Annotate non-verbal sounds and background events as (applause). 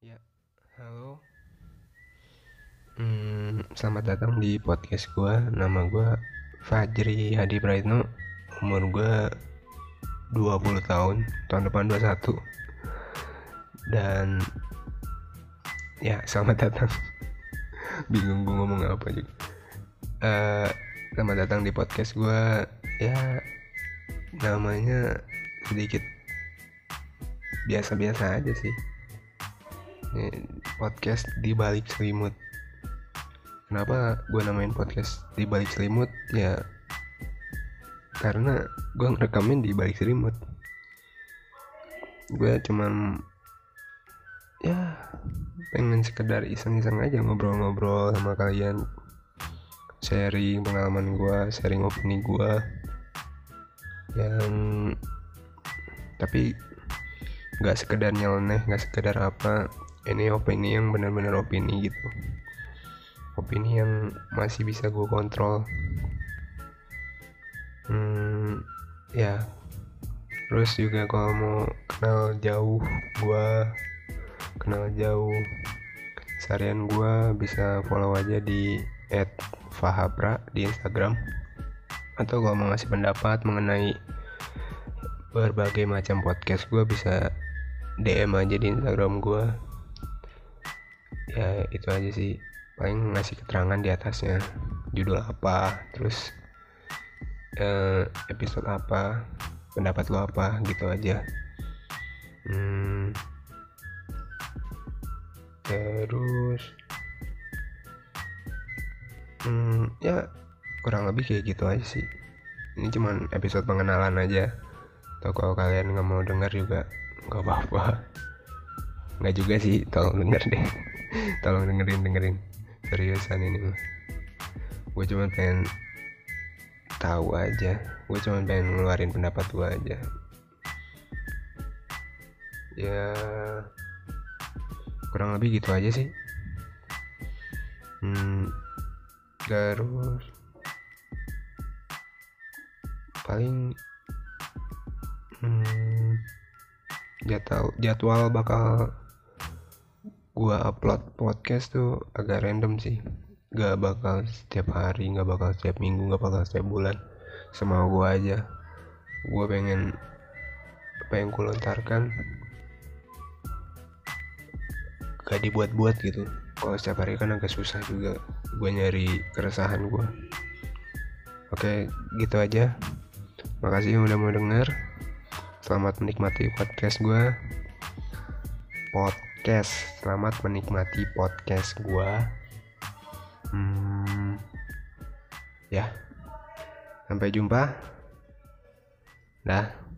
Ya, halo. Hmm, selamat datang di podcast gue. Nama gue Fajri Hadi Praitno. Umur gue 20 tahun. Tahun depan 21. Dan ya, selamat datang. (laughs) Bingung gue ngomong apa juga. Uh, selamat datang di podcast gue. Ya, namanya sedikit biasa-biasa aja sih podcast di balik selimut. Kenapa gue namain podcast di balik selimut? Ya karena gue ngerekamin di balik selimut. Gue cuman ya pengen sekedar iseng-iseng aja ngobrol-ngobrol sama kalian. Sharing pengalaman gue sharing opini gue yang tapi nggak sekedar nyeleneh nggak sekedar apa ini opini yang benar-benar opini gitu. Opini yang masih bisa gue kontrol. Hmm, ya. Terus juga kalau mau kenal jauh gue kenal jauh seharian gue bisa follow aja di @fahabra di Instagram. Atau kalau mau ngasih pendapat mengenai berbagai macam podcast gue bisa DM aja di Instagram gue ya itu aja sih. Paling ngasih keterangan di atasnya. Judul apa terus eh, episode apa pendapat lo apa gitu aja. Hmm, terus hmm, ya kurang lebih kayak gitu aja sih. Ini cuman episode pengenalan aja. Atau kalau kalian nggak mau dengar juga nggak apa-apa nggak juga sih tolong denger deh. (laughs) Tolong dengerin dengerin. Seriusan ini mah. Gue cuma pengen tahu aja. Gue cuma pengen ngeluarin pendapat gue aja. Ya kurang lebih gitu aja sih. Hmm, terus paling hmm, jadwal jadwal bakal gua upload podcast tuh agak random sih. Gak bakal setiap hari gak bakal setiap minggu gak bakal setiap bulan. Semau gua aja. Gua pengen apa yang ku lontarkan gak dibuat-buat gitu. Kalau setiap hari kan agak susah juga gue nyari keresahan gue oke gitu aja. Makasih yang udah mau denger. Selamat menikmati podcast gue podcast podcast. Selamat menikmati podcast gua. Hmm, ya. Sampai jumpa. Dah